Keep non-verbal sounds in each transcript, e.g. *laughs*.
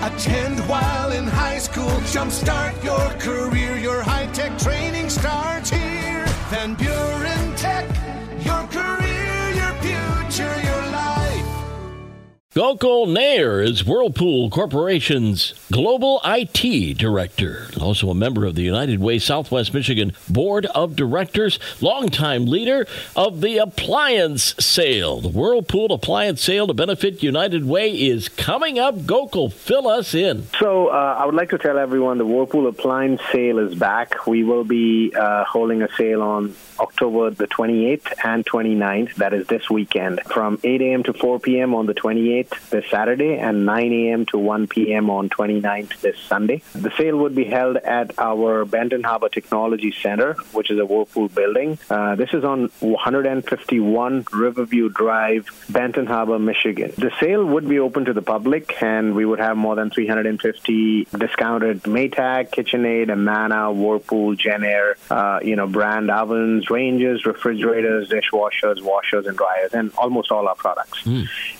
Attend while in high school. Jumpstart your career. Your high tech training starts here. Van Buren Gokul Nair is Whirlpool Corporation's Global IT Director, also a member of the United Way Southwest Michigan Board of Directors, longtime leader of the appliance sale. The Whirlpool appliance sale to benefit United Way is coming up. Gokul, fill us in. So, uh, I would like to tell everyone the Whirlpool appliance sale is back. We will be uh, holding a sale on October the 28th and 29th. That is this weekend from 8 a.m. to 4 p.m. on the 28th this Saturday and 9 a.m. to 1 p.m. on 29th this Sunday. The sale would be held at our Benton Harbor Technology Center, which is a Whirlpool building. Uh, this is on 151 Riverview Drive, Benton Harbor, Michigan. The sale would be open to the public, and we would have more than 350 discounted Maytag, KitchenAid, Amana, Whirlpool, Jenn-Air, uh, you know, brand ovens, ranges, refrigerators, dishwashers, washers, and dryers, and almost all our products.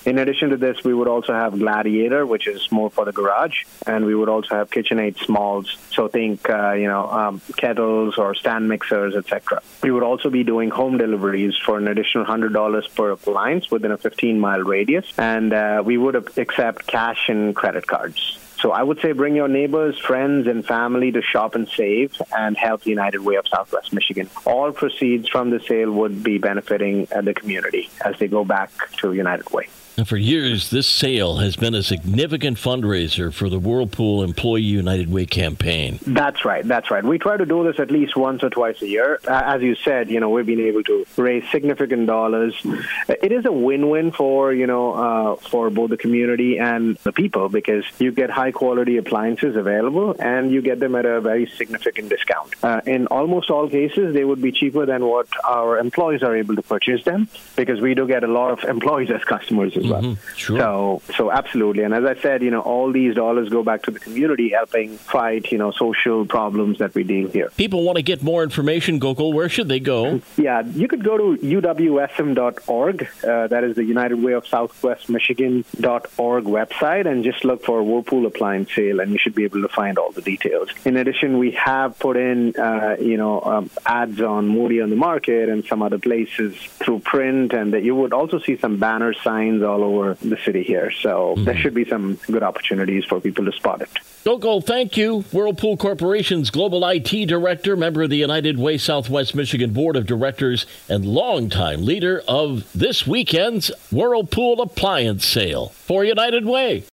In addition to this, we would also have Gladiator, which is more for the garage, and we would also have KitchenAid smalls. So think, uh, you know, um, kettles or stand mixers, etc. We would also be doing home deliveries for an additional hundred dollars per appliance within a 15 mile radius, and uh, we would accept cash and credit cards. So I would say bring your neighbors, friends, and family to shop and save and help United Way of Southwest Michigan. All proceeds from the sale would be benefiting uh, the community as they go back to United Way. And for years, this sale has been a significant fundraiser for the Whirlpool Employee United Way campaign. That's right. That's right. We try to do this at least once or twice a year. Uh, as you said, you know, we've been able to raise significant dollars. It is a win-win for you know uh, for both the community and the people because you get high-quality appliances available and you get them at a very significant discount. Uh, in almost all cases, they would be cheaper than what our employees are able to purchase them because we do get a lot of *laughs* employees as customers well. Mm-hmm. Sure. So, so absolutely. And as I said, you know, all these dollars go back to the community, helping fight, you know, social problems that we deal here. People want to get more information, Gokul. Where should they go? Yeah, you could go to uwsm.org. Uh, that is the United Way of Southwest Michigan.org website, and just look for Whirlpool appliance sale, and you should be able to find all the details. In addition, we have put in, uh, you know, um, ads on Moody on the Market and some other places through print, and that you would also see some banner signs all over the city here. So mm-hmm. there should be some good opportunities for people to spot it. Gokul, thank you. Whirlpool Corporation's Global IT Director, member of the United Way Southwest Michigan Board of Directors, and longtime leader of this weekend's Whirlpool Appliance Sale for United Way.